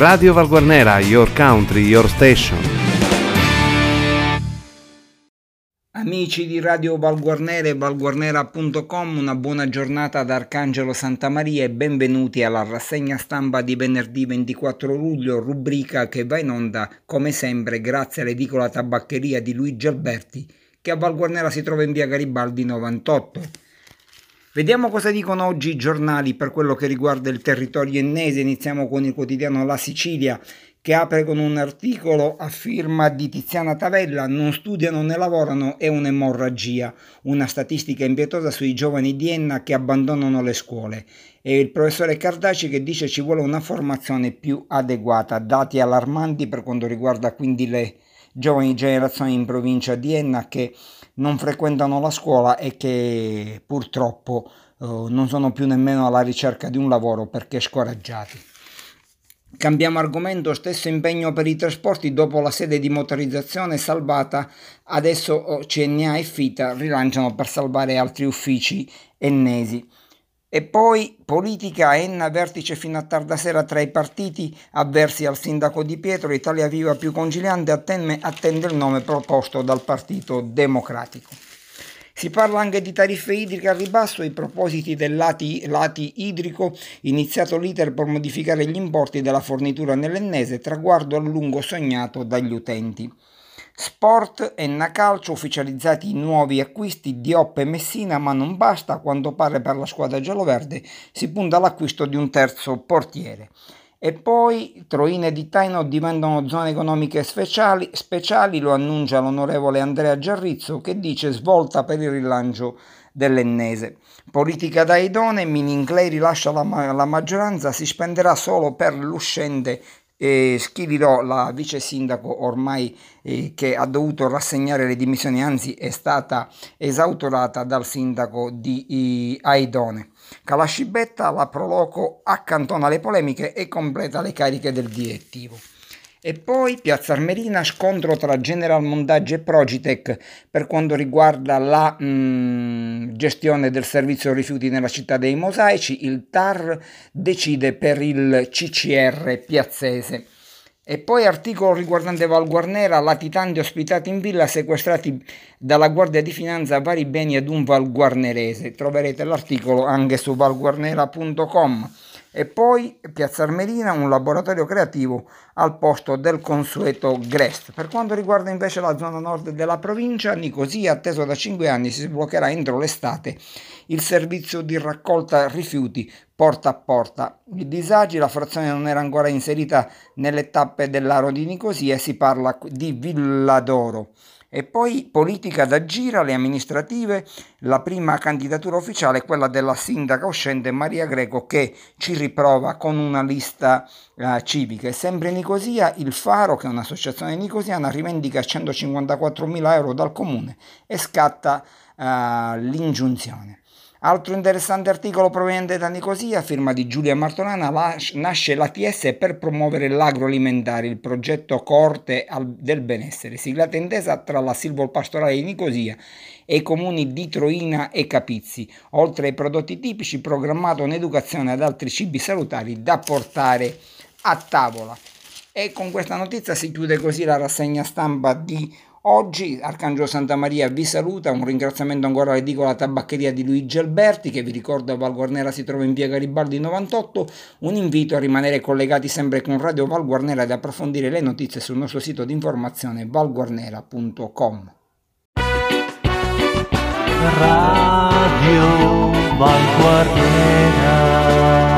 Radio Valguarnera, your country, your station. Amici di Radio Valguarnera e valguarnera.com, una buona giornata da Arcangelo Santamaria e benvenuti alla rassegna stampa di venerdì 24 luglio, rubrica che va in onda come sempre grazie all'edicola tabaccheria di Luigi Alberti che a Valguarnera si trova in via Garibaldi 98. Vediamo cosa dicono oggi i giornali per quello che riguarda il territorio ennese. Iniziamo con il quotidiano La Sicilia che apre con un articolo a firma di Tiziana Tavella, non studiano né lavorano, è un'emorragia, una statistica impietosa sui giovani di Enna che abbandonano le scuole. E il professore Cardaci che dice ci vuole una formazione più adeguata, dati allarmanti per quanto riguarda quindi le giovani generazioni in provincia di Enna che non frequentano la scuola e che purtroppo eh, non sono più nemmeno alla ricerca di un lavoro perché scoraggiati. Cambiamo argomento, stesso impegno per i trasporti dopo la sede di motorizzazione salvata, adesso CNA e FITA rilanciano per salvare altri uffici ennesi. E poi politica, Enna, vertice fino a tarda sera tra i partiti avversi al sindaco Di Pietro, Italia Viva più conciliante attende, attende il nome proposto dal Partito Democratico. Si parla anche di tariffe idriche al ribasso, i propositi del lati, lati idrico, iniziato l'iter per modificare gli importi della fornitura nell'ennese, traguardo a lungo sognato dagli utenti. Sport e Nacalcio ufficializzati i nuovi acquisti di Oppe e Messina, ma non basta, a quanto pare per la squadra gialloverde si punta all'acquisto di un terzo portiere. E poi Troine di Taino diventano zone economiche speciali, speciali, lo annuncia l'onorevole Andrea Giarrizzo che dice svolta per il rilancio dell'ennese. Politica da idone, Mininclei rilascia la, la maggioranza, si spenderà solo per l'uscente eh, scriverò la vice sindaco ormai eh, che ha dovuto rassegnare le dimissioni, anzi è stata esautorata dal sindaco di eh, Aidone. Calascibetta, la Proloco accantona le polemiche e completa le cariche del direttivo. E poi Piazza Armerina, scontro tra General Mondaggi e Progitec per quanto riguarda la mh, mm, gestione del servizio rifiuti nella città dei mosaici. Il TAR decide per il CCR piazzese. E poi articolo riguardante Val Guarnera, latitanti ospitati in villa, sequestrati dalla Guardia di Finanza vari beni ad un valguarnerese. Troverete l'articolo anche su valguarnera.com. E poi Piazza Armerina, un laboratorio creativo al posto del consueto GREST. Per quanto riguarda invece la zona nord della provincia, Nicosia, atteso da 5 anni, si sbloccherà entro l'estate il servizio di raccolta rifiuti porta a porta. I disagi, la frazione non era ancora inserita nelle tappe dell'aro di Nicosia, si parla di Villadoro. E poi politica da gira, le amministrative, la prima candidatura ufficiale è quella della sindaca uscente Maria Greco che ci riprova con una lista uh, civica. E sempre in Nicosia il Faro, che è un'associazione nicosiana, rivendica 154 mila euro dal comune e scatta uh, l'ingiunzione. Altro interessante articolo proveniente da Nicosia, firma di Giulia Martolana, nasce l'ATS per promuovere l'agroalimentare, il progetto Corte del Benessere, siglata intesa tra la silvopastorale di Nicosia e i comuni di Troina e Capizzi, oltre ai prodotti tipici, programmato un'educazione ad altri cibi salutari da portare a tavola. E con questa notizia si chiude così la rassegna stampa di Oggi Arcangelo Santa Maria vi saluta, un ringraziamento ancora all'edicola tabaccheria di Luigi Alberti che vi ricordo a Val Guarnera si trova in via Garibaldi 98, un invito a rimanere collegati sempre con Radio Val Guarnera ed approfondire le notizie sul nostro sito di informazione valguarnera.com. Radio Val Guarnera